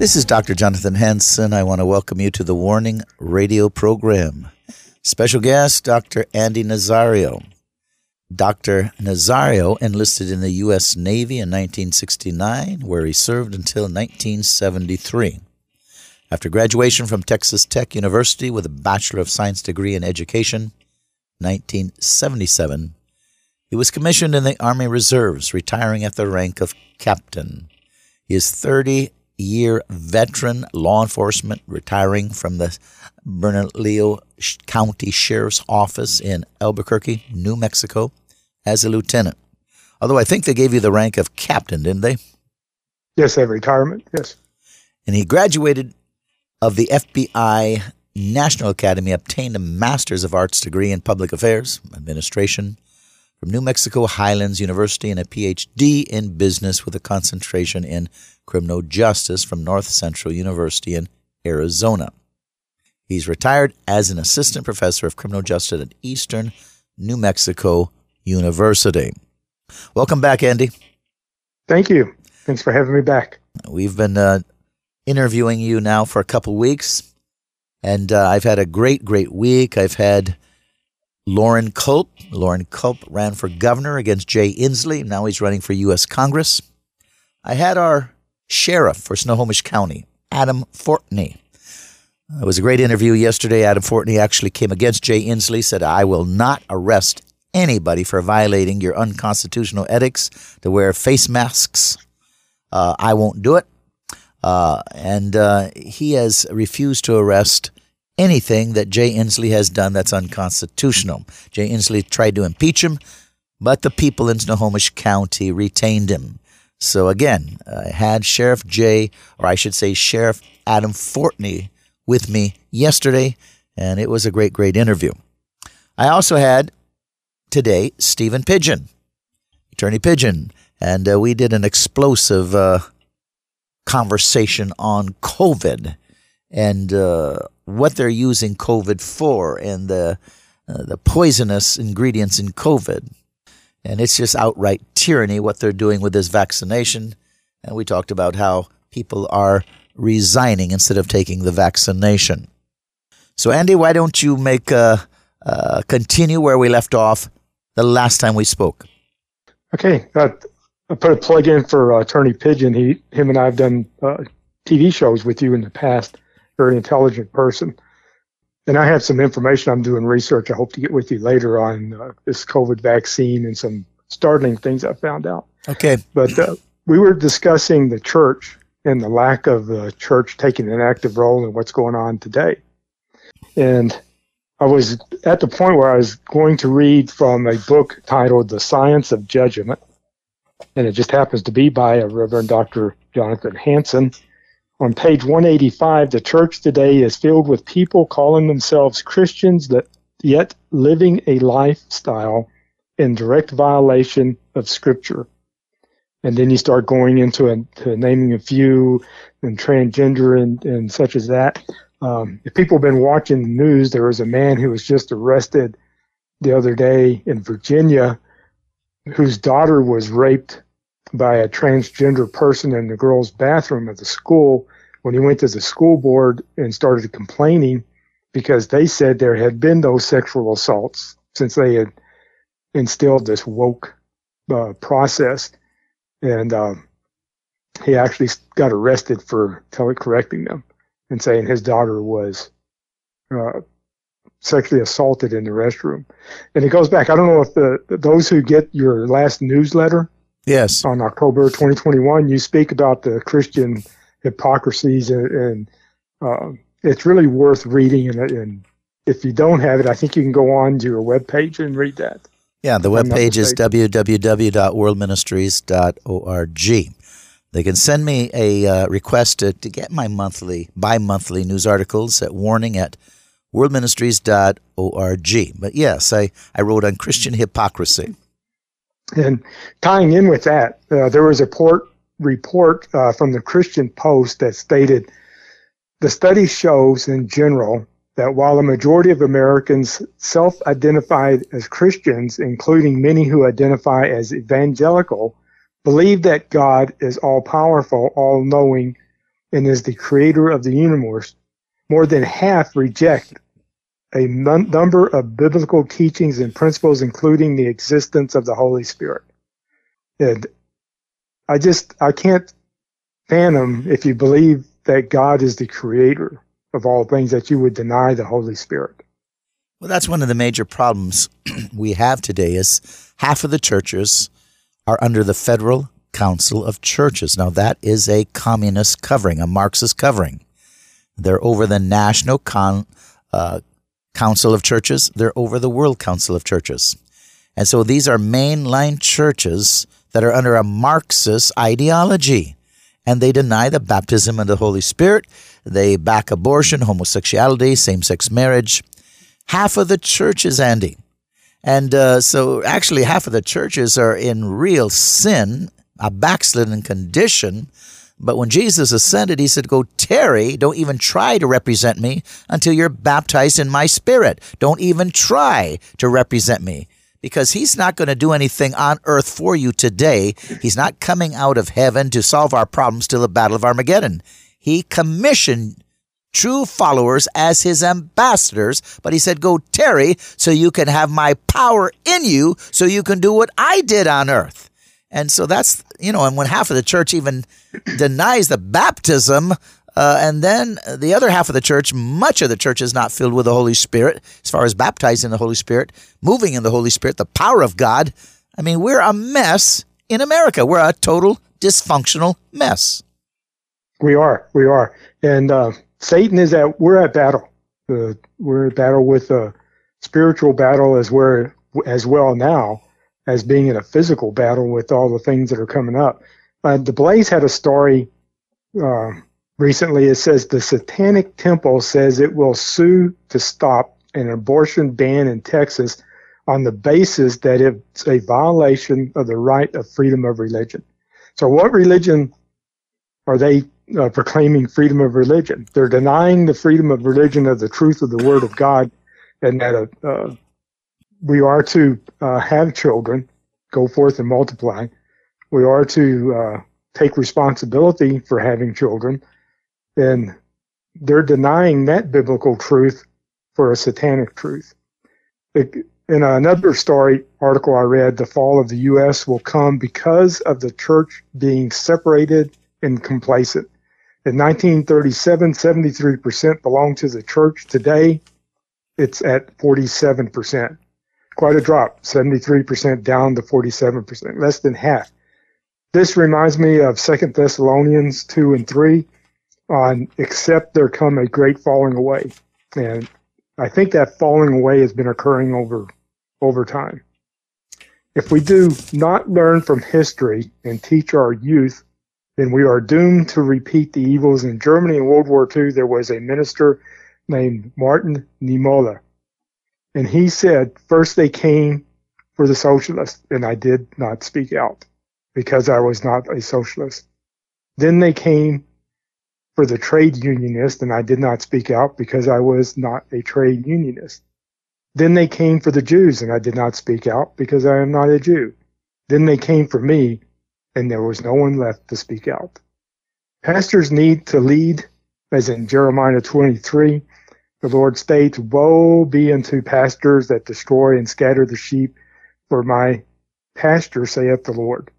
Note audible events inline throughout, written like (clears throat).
This is Dr. Jonathan Hansen. I want to welcome you to the Warning Radio program. Special guest, Dr. Andy Nazario. Dr. Nazario enlisted in the U.S. Navy in 1969, where he served until 1973. After graduation from Texas Tech University with a Bachelor of Science degree in Education, 1977, he was commissioned in the Army Reserves, retiring at the rank of captain. He is 30 year veteran law enforcement, retiring from the Bernalillo County Sheriff's Office in Albuquerque, New Mexico, as a lieutenant. Although I think they gave you the rank of captain, didn't they? Yes, at retirement, yes. And he graduated of the FBI National Academy, obtained a Master's of Arts degree in Public Affairs Administration from New Mexico Highlands University and a PhD in Business with a concentration in Criminal Justice from North Central University in Arizona. He's retired as an assistant professor of criminal justice at Eastern New Mexico University. Welcome back, Andy. Thank you. Thanks for having me back. We've been uh, interviewing you now for a couple weeks, and uh, I've had a great, great week. I've had Loren Culp. Loren Culp ran for governor against Jay Inslee. Now he's running for U.S. Congress. I had our sheriff for Snohomish County, Adam Fortney. It was a great interview yesterday. Adam Fortney actually came against Jay Inslee, said, I will not arrest anybody for violating your unconstitutional ethics to wear face masks. Uh, I won't do it. Uh, and uh, he has refused to arrest anything that Jay Inslee has done that's unconstitutional. Jay Inslee tried to impeach him, but the people in Snohomish County retained him. So again, I had Sheriff Jay, or I should say Sheriff Adam Fortney, with me yesterday, and it was a great, great interview. I also had today Stephen Pidgeon, Attorney Pidgeon, and uh, we did an explosive uh, conversation on COVID and uh, what they're using COVID for and the uh, the poisonous ingredients in COVID. And it's just outright tyranny what they're doing with this vaccination. And we talked about how people are resigning instead of taking the vaccination. So, Andy, why don't you make uh, uh continue where we left off the last time we spoke. Okay, uh, I put a plug in for uh, Attorney Pidgeon. He, him, and I have done TV shows with you in the past. Very intelligent person, and I have some information. I'm doing research. I hope to get with you later on uh, this COVID vaccine and some startling things I found out. Okay, but uh, we were discussing the church and the lack of the church taking an active role in what's going on today, and I was at the point where I was going to read from a book titled The Science of Judgment, and it just happens to be by a Reverend Dr. Jonathan Hansen. On page 185, the church today is filled with people calling themselves Christians that yet living a lifestyle in direct violation of Scripture. And then you start going into a, naming a few and transgender and, and such as that. Um, if people have been watching the news, there was a man who was just arrested the other day in Virginia whose daughter was raped by a transgender person in the girls' bathroom at the school when he went to the school board and started complaining because they said there had been no sexual assaults since they had instilled this woke uh, processed, and um, he actually got arrested for telling correcting them and saying his daughter was uh, sexually assaulted in the restroom. And it goes back. I don't know if the those who get your last newsletter, yes, on October 2021, you speak about the Christian hypocrisies, and, and uh, it's really worth reading. And, and if you don't have it, I think you can go on to your webpage and read that. Yeah, the webpage is www.worldministries.org. They can send me a uh, request to, to get my monthly, bi monthly news articles at warning at worldministries.org. But yes, I, I wrote on Christian hypocrisy. And tying in with that, uh, there was a port, report uh, from the Christian Post that stated the study shows in general that while a majority of Americans self identified as Christians, including many who identify as evangelical, believe that God is all powerful, all knowing, and is the creator of the universe, more than half reject a number of biblical teachings and principles, including the existence of the Holy Spirit. And I just, I can't fathom if you believe that God is the creator of all things that you would deny the Holy Spirit. Well, that's one of the major problems (clears throat) we have today is half of the churches are under the Federal Council of Churches. Now, that is a communist covering, a Marxist covering. They're over the National Con, uh, Council of Churches, they're over the World Council of Churches. And so these are mainline churches that are under a Marxist ideology. And they deny the baptism of the Holy Spirit. They back abortion, homosexuality, same sex marriage. Half of the churches, Andy. And uh, so actually, half of the churches are in real sin, a backslidden condition but when Jesus ascended, he said, Go tarry, don't even try to represent me until you're baptized in my spirit. Don't even try to represent me because he's not going to do anything on earth for you today. He's not coming out of heaven to solve our problems till the battle of Armageddon. He commissioned true followers as his ambassadors, but he said, Go tarry so you can have my power in you so you can do what I did on earth. And so that's, you know, and when half of the church even denies the baptism, uh, and then the other half of the church, much of the church is not filled with the Holy Spirit, as far as baptized in the Holy Spirit, moving in the Holy Spirit, the power of God. I mean, we're a mess in America. We're a total dysfunctional mess. We are. We are. And uh, Satan is at, we're at battle. Uh, we're at battle with a spiritual battle as, we're, as well now as being in a physical battle with all the things that are coming up. Uh, the Blaze had a story uh, recently. It says the Satanic Temple says it will sue to stop an abortion ban in Texas on the basis that it's a violation of the right of freedom of religion. So, what religion are they uh, proclaiming freedom of religion? They're denying the freedom of religion of the truth of the Word of God, and that a, uh, we are to uh, have children, go forth and multiply. We are to uh, take responsibility for having children, and they're denying that biblical truth for a satanic truth. It, in another story article I read, the fall of the U.S. will come because of the church being separated and complacent. In 1937, 73% belonged to the church. Today, it's at 47% quite a drop 73% down to 47%, less than half. This reminds me of Second Thessalonians 2 and 3 on except there come a great falling away. And I think that falling away has been occurring over over time. If we do not learn from history and teach our youth, then we are doomed to repeat the evils. In Germany in World War II, there was a minister named Martin Niemöller and he said, first they came for the socialists, and I did not speak out because I was not a socialist. Then they came for the trade unionist, and I did not speak out because I was not a trade unionist. Then they came for the Jews, and I did not speak out because I am not a Jew. Then they came for me, and there was no one left to speak out. Pastors need to lead, as in Jeremiah 23, the Lord states, Woe be unto pastors that destroy and scatter the sheep for my pasture, saith the Lord.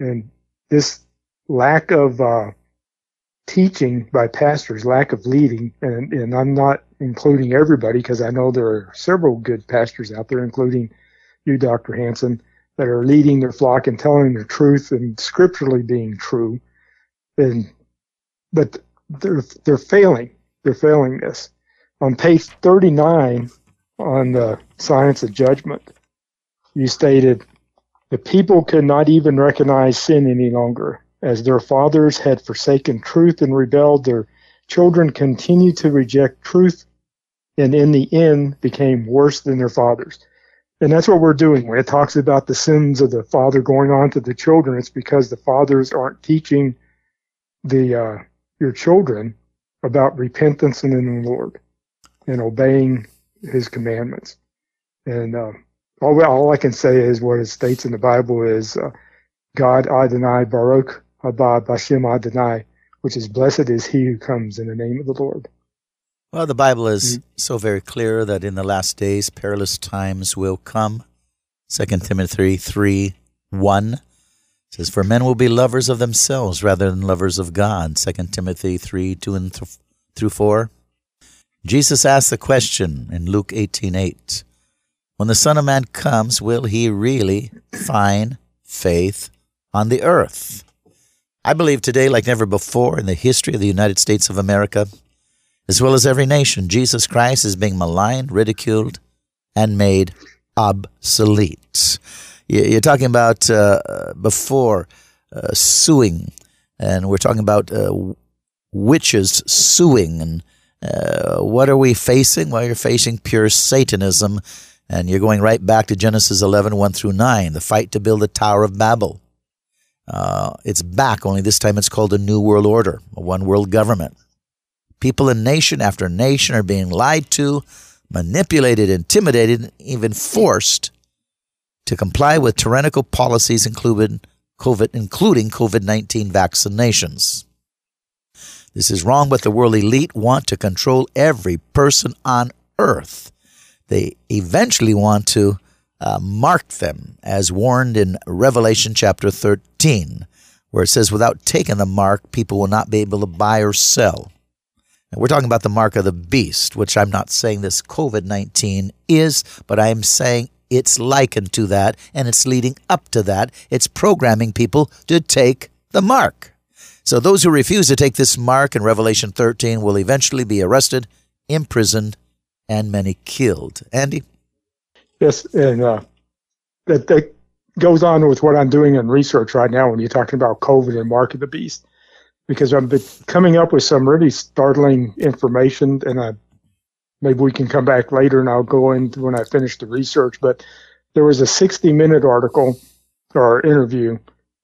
And this lack of uh, teaching by pastors, lack of leading, and, and I'm not including everybody because I know there are several good pastors out there, including you, Dr. Hansen, that are leading their flock and telling the truth and scripturally being true. And but they're they're failing. They're failing this. On page 39 on the science of judgment, you stated the people could not even recognize sin any longer. As their fathers had forsaken truth and rebelled, their children continued to reject truth and in the end became worse than their fathers. And that's what we're doing. When it talks about the sins of the father going on to the children, it's because the fathers aren't teaching the uh, your children about repentance and in the Lord and obeying His commandments. And uh, all, all I can say is what it states in the Bible is uh, God Adonai Baruch Haba Bashem Adonai, which is blessed is he who comes in the name of the Lord. Well, the Bible is mm-hmm. so very clear that in the last days perilous times will come. 2 Timothy 3 1 says, For men will be lovers of themselves rather than lovers of God. 2 Timothy 3 2 and th- through 4. Jesus asked the question in Luke 18 8, When the Son of Man comes, will he really find faith on the earth? I believe today, like never before in the history of the United States of America, as well as every nation, Jesus Christ is being maligned, ridiculed, and made obsolete. You're talking about uh, before uh, suing, and we're talking about uh, witches suing. And uh, what are we facing? Well, you're facing pure Satanism, and you're going right back to Genesis 11, 1 through 9, the fight to build the Tower of Babel. Uh, it's back, only this time it's called a New World Order, a one world government. People in nation after nation are being lied to, manipulated, intimidated, even forced to comply with tyrannical policies including COVID, including COVID-19 vaccinations. This is wrong, but the world elite want to control every person on earth. They eventually want to uh, mark them, as warned in Revelation chapter 13, where it says, without taking the mark, people will not be able to buy or sell. And we're talking about the mark of the beast, which I'm not saying this COVID 19 is, but I'm saying it's likened to that and it's leading up to that. It's programming people to take the mark. So those who refuse to take this mark in Revelation 13 will eventually be arrested, imprisoned, and many killed. Andy? Yes, and uh, that, that goes on with what I'm doing in research right now when you're talking about COVID and mark of the beast because been coming up with some really startling information, and I maybe we can come back later and I'll go into when I finish the research. But there was a 60 minute article or interview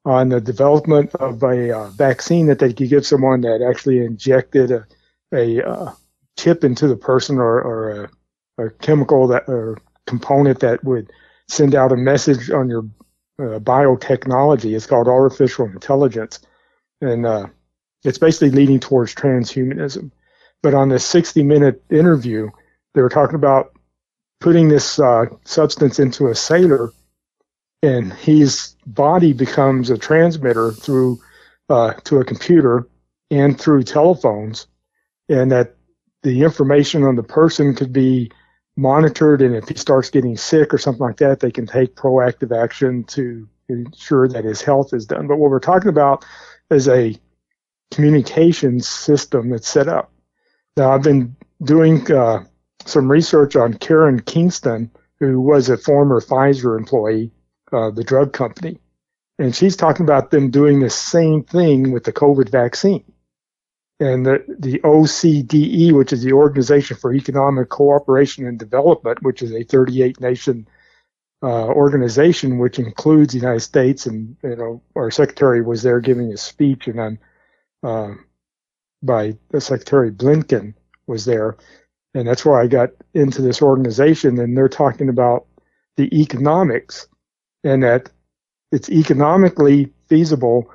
on the development of a uh, vaccine that they could give someone that actually injected a, a uh, chip into the person or, or a, a, chemical that or component that would send out a message on your uh, biotechnology. It's called artificial intelligence. And uh, it's basically leading towards transhumanism. But on this 60 minute interview, they were talking about putting this uh, substance into a sailor, and his body becomes a transmitter through uh, to a computer and through telephones, and that the information on the person could be monitored, and if he starts getting sick or something like that, they can take proactive action to ensure that his health is done. But what we're talking about is a communications system that's set up. Now, I've been doing uh, some research on Karen Kingston, who was a former Pfizer employee, uh, the drug company. And she's talking about them doing the same thing with the COVID vaccine. And the, the OCDE, which is the Organization for Economic Cooperation and Development, which is a 38 nation uh, organization, which includes the United States. And, you know, our secretary was there giving a speech, and I'm uh, by Secretary Blinken was there, and that's why I got into this organization. And they're talking about the economics, and that it's economically feasible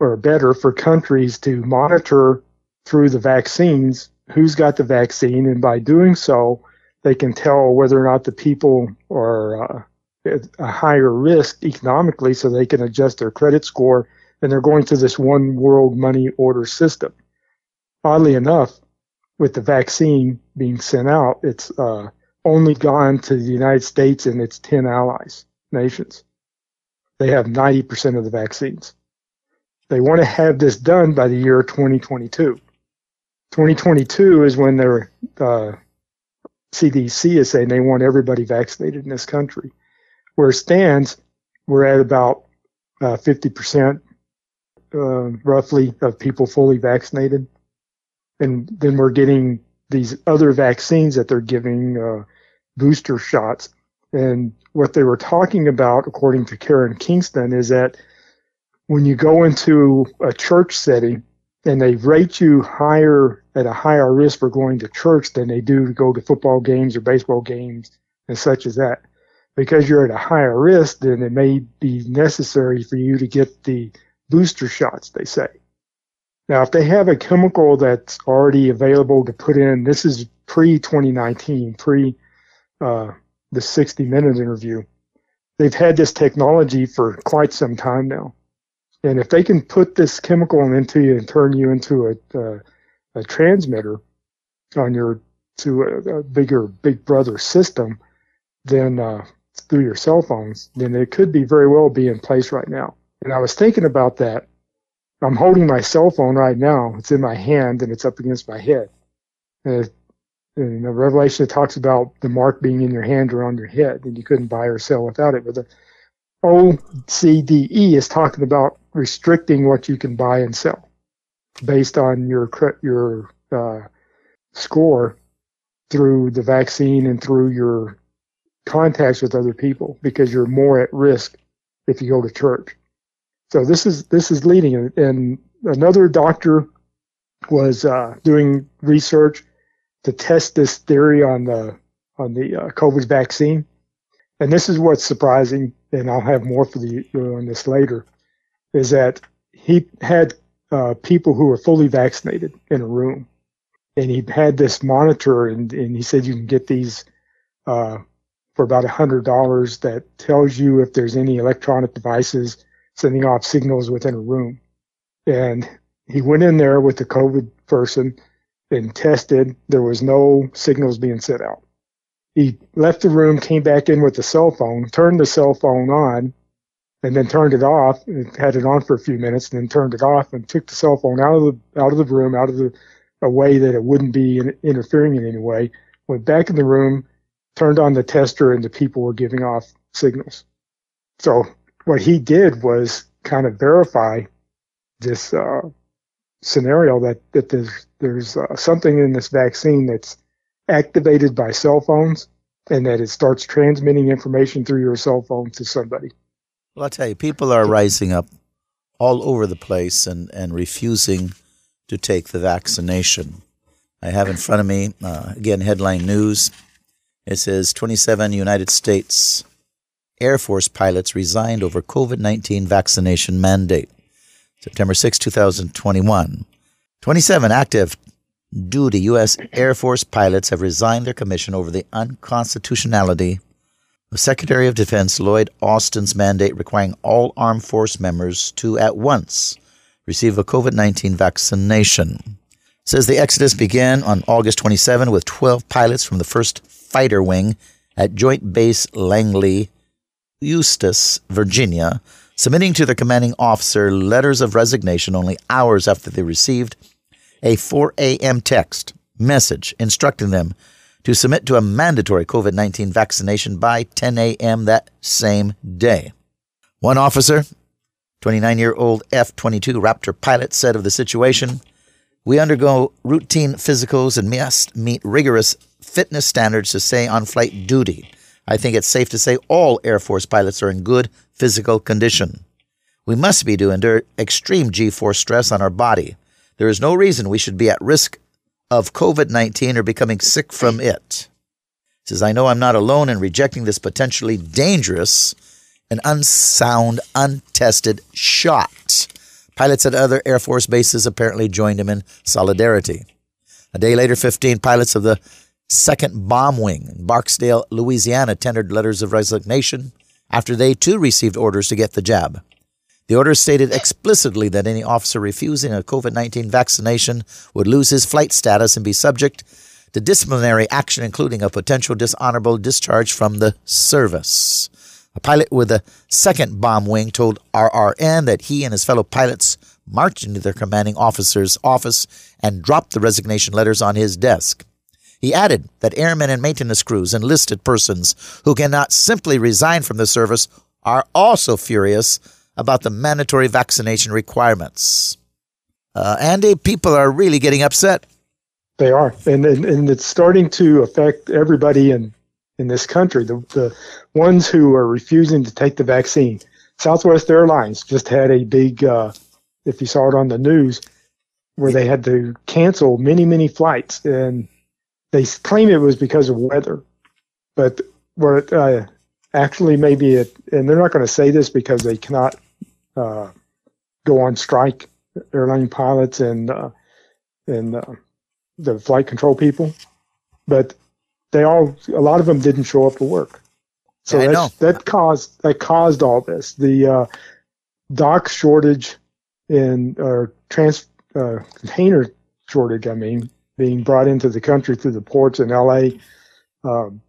or better for countries to monitor through the vaccines who's got the vaccine, and by doing so, they can tell whether or not the people are uh, at a higher risk economically so they can adjust their credit score and they're going through this one world money order system. Oddly enough, with the vaccine being sent out, it's uh, only gone to the United States and its 10 allies nations. They have 90% of the vaccines. They want to have this done by the year 2022. 2022 is when their uh, CDC is saying they want everybody vaccinated in this country. Where it stands, we're at about uh, 50% uh, roughly of people fully vaccinated. And then we're getting these other vaccines that they're giving uh, booster shots. And what they were talking about, according to Karen Kingston, is that when you go into a church setting and they rate you higher at a higher risk for going to church than they do to go to football games or baseball games and such as that. Because you're at a higher risk, then it may be necessary for you to get the booster shots, they say. Now, if they have a chemical that's already available to put in, this is pre 2019, pre uh, the 60 minute interview. They've had this technology for quite some time now. And if they can put this chemical into you and turn you into a, a, transmitter on your to a, a, bigger Big Brother system, then uh, through your cell phones, then it could be very well be in place right now. And I was thinking about that. I'm holding my cell phone right now. It's in my hand and it's up against my head. And in the Revelation, talks about the mark being in your hand or on your head, and you couldn't buy or sell without it. But the OCDE is talking about restricting what you can buy and sell based on your your uh, score through the vaccine and through your contacts with other people because you're more at risk if you go to church. So this is this is leading, and another doctor was uh, doing research to test this theory on the on the uh, COVID vaccine, and this is what's surprising, and I'll have more for you on this later, is that he had uh, people who were fully vaccinated in a room, and he had this monitor, and, and he said you can get these uh, for about hundred dollars that tells you if there's any electronic devices sending off signals within a room. And he went in there with the COVID person and tested. There was no signals being sent out. He left the room, came back in with the cell phone, turned the cell phone on, and then turned it off. And had it on for a few minutes, and then turned it off, and took the cell phone out of the out of the room, out of the a way that it wouldn't be in, interfering in any way. Went back in the room, turned on the tester, and the people were giving off signals. So what he did was kind of verify this uh, scenario that that there's there's uh, something in this vaccine that's activated by cell phones and that it starts transmitting information through your cell phone to somebody. Well, I'll tell you, people are rising up all over the place and, and refusing to take the vaccination. I have in front of me, uh, again, headline news. It says 27 United States Air Force pilots resigned over COVID 19 vaccination mandate. September 6, 2021. 27 active duty U.S. Air Force pilots have resigned their commission over the unconstitutionality of Secretary of Defense Lloyd Austin's mandate requiring all armed force members to at once receive a COVID 19 vaccination. Says the exodus began on August 27 with 12 pilots from the 1st Fighter Wing at Joint Base Langley, Eustis, Virginia, submitting to their commanding officer letters of resignation only hours after they received a 4 a.m. text message instructing them to submit to a mandatory COVID 19 vaccination by 10 a.m. that same day. One officer, 29 year old F 22 Raptor pilot, said of the situation We undergo routine physicals and must meet rigorous fitness standards to stay on flight duty. I think it's safe to say all Air Force pilots are in good physical condition. We must be to endure extreme G force stress on our body. There is no reason we should be at risk of COVID 19 or becoming sick from it. Says, I know I'm not alone in rejecting this potentially dangerous and unsound, untested shot. Pilots at other Air Force bases apparently joined him in solidarity. A day later, 15 pilots of the Second Bomb Wing in Barksdale, Louisiana, tendered letters of resignation after they too received orders to get the jab. The order stated explicitly that any officer refusing a COVID 19 vaccination would lose his flight status and be subject to disciplinary action, including a potential dishonorable discharge from the service. A pilot with a second bomb wing told RRN that he and his fellow pilots marched into their commanding officer's office and dropped the resignation letters on his desk. He added that airmen and maintenance crews, enlisted persons who cannot simply resign from the service, are also furious about the mandatory vaccination requirements. Uh, Andy, people are really getting upset. They are, and, and and it's starting to affect everybody in in this country. The the ones who are refusing to take the vaccine. Southwest Airlines just had a big, uh, if you saw it on the news, where they had to cancel many many flights, and they claim it was because of weather, but what uh, actually maybe it, and they're not going to say this because they cannot uh, go on strike, airline pilots and uh, and uh, the flight control people, but they all a lot of them didn't show up to work. So yeah, that caused that caused all this. The uh, dock shortage in or trans uh, container shortage. I mean, being brought into the country through the ports in L.A. Um,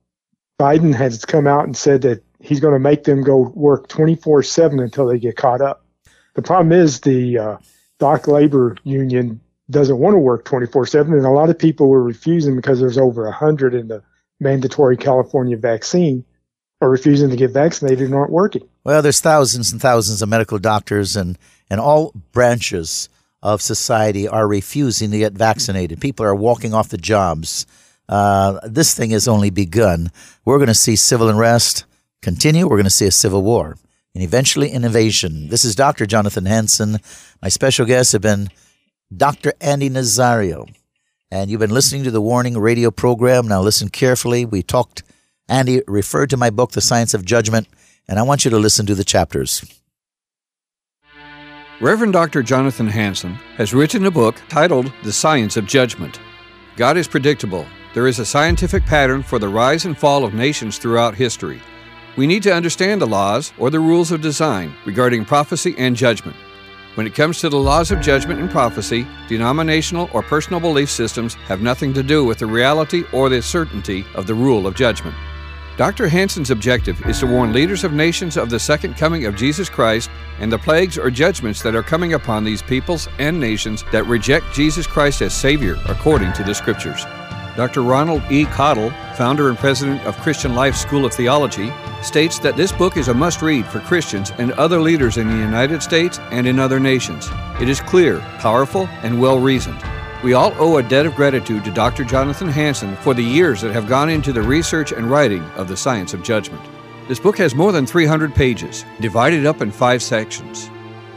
Biden has come out and said that he's going to make them go work 24 7 until they get caught up. The problem is the uh, dock labor union doesn't want to work 24 7, and a lot of people were refusing because there's over 100 in the mandatory California vaccine are refusing to get vaccinated and aren't working. Well, there's thousands and thousands of medical doctors and, and all branches of society are refusing to get vaccinated. People are walking off the jobs. Uh, this thing has only begun. We're going to see civil unrest continue. We're going to see a civil war and eventually an invasion. This is Dr. Jonathan Hansen. My special guests have been Dr. Andy Nazario. And you've been listening to the Warning radio program. Now listen carefully. We talked, Andy referred to my book, The Science of Judgment, and I want you to listen to the chapters. Reverend Dr. Jonathan Hansen has written a book titled The Science of Judgment. God is predictable. There is a scientific pattern for the rise and fall of nations throughout history. We need to understand the laws or the rules of design regarding prophecy and judgment. When it comes to the laws of judgment and prophecy, denominational or personal belief systems have nothing to do with the reality or the certainty of the rule of judgment. Dr. Hansen's objective is to warn leaders of nations of the second coming of Jesus Christ and the plagues or judgments that are coming upon these peoples and nations that reject Jesus Christ as Savior according to the Scriptures. Dr. Ronald E. Cottle, founder and president of Christian Life School of Theology, states that this book is a must read for Christians and other leaders in the United States and in other nations. It is clear, powerful, and well reasoned. We all owe a debt of gratitude to Dr. Jonathan Hansen for the years that have gone into the research and writing of the science of judgment. This book has more than 300 pages, divided up in five sections.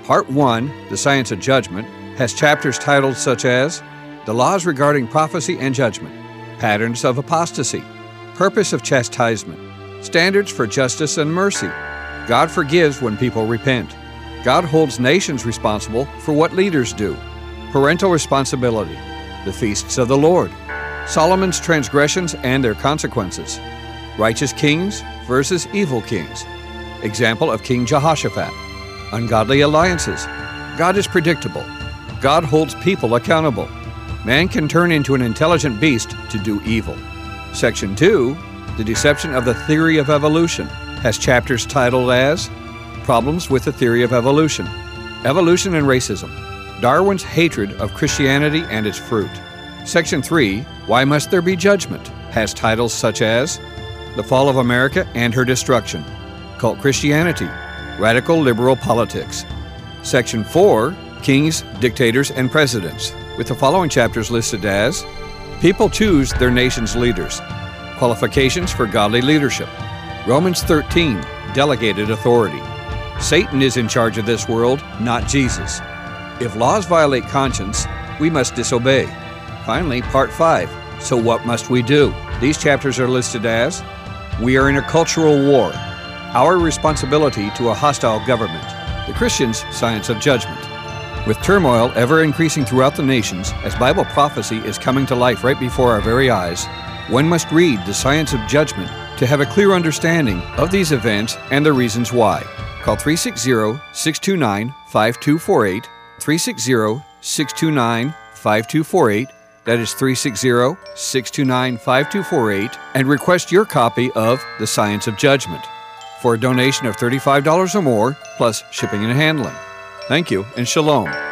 Part 1, The Science of Judgment, has chapters titled such as The Laws Regarding Prophecy and Judgment, patterns of apostasy, purpose of chastisement, standards for justice and mercy. God forgives when people repent. God holds nations responsible for what leaders do. Parental responsibility, the feasts of the Lord, Solomon's transgressions and their consequences, righteous kings versus evil kings, example of King Jehoshaphat, ungodly alliances. God is predictable. God holds people accountable. Man can turn into an intelligent beast to do evil. Section 2, The Deception of the Theory of Evolution, has chapters titled as Problems with the Theory of Evolution, Evolution and Racism, Darwin's Hatred of Christianity and Its Fruit. Section 3, Why Must There Be Judgment, has titles such as The Fall of America and Her Destruction, Cult Christianity, Radical Liberal Politics. Section 4, Kings, Dictators, and Presidents, with the following chapters listed as People choose their nation's leaders, qualifications for godly leadership, Romans 13, delegated authority. Satan is in charge of this world, not Jesus. If laws violate conscience, we must disobey. Finally, part 5. So what must we do? These chapters are listed as We are in a cultural war, our responsibility to a hostile government, the Christian's science of judgment. With turmoil ever increasing throughout the nations, as Bible prophecy is coming to life right before our very eyes, one must read The Science of Judgment to have a clear understanding of these events and the reasons why. Call 360 629 5248, 360 629 5248. That is 360 629 5248, and request your copy of The Science of Judgment for a donation of $35 or more, plus shipping and handling. Thank you, and shalom.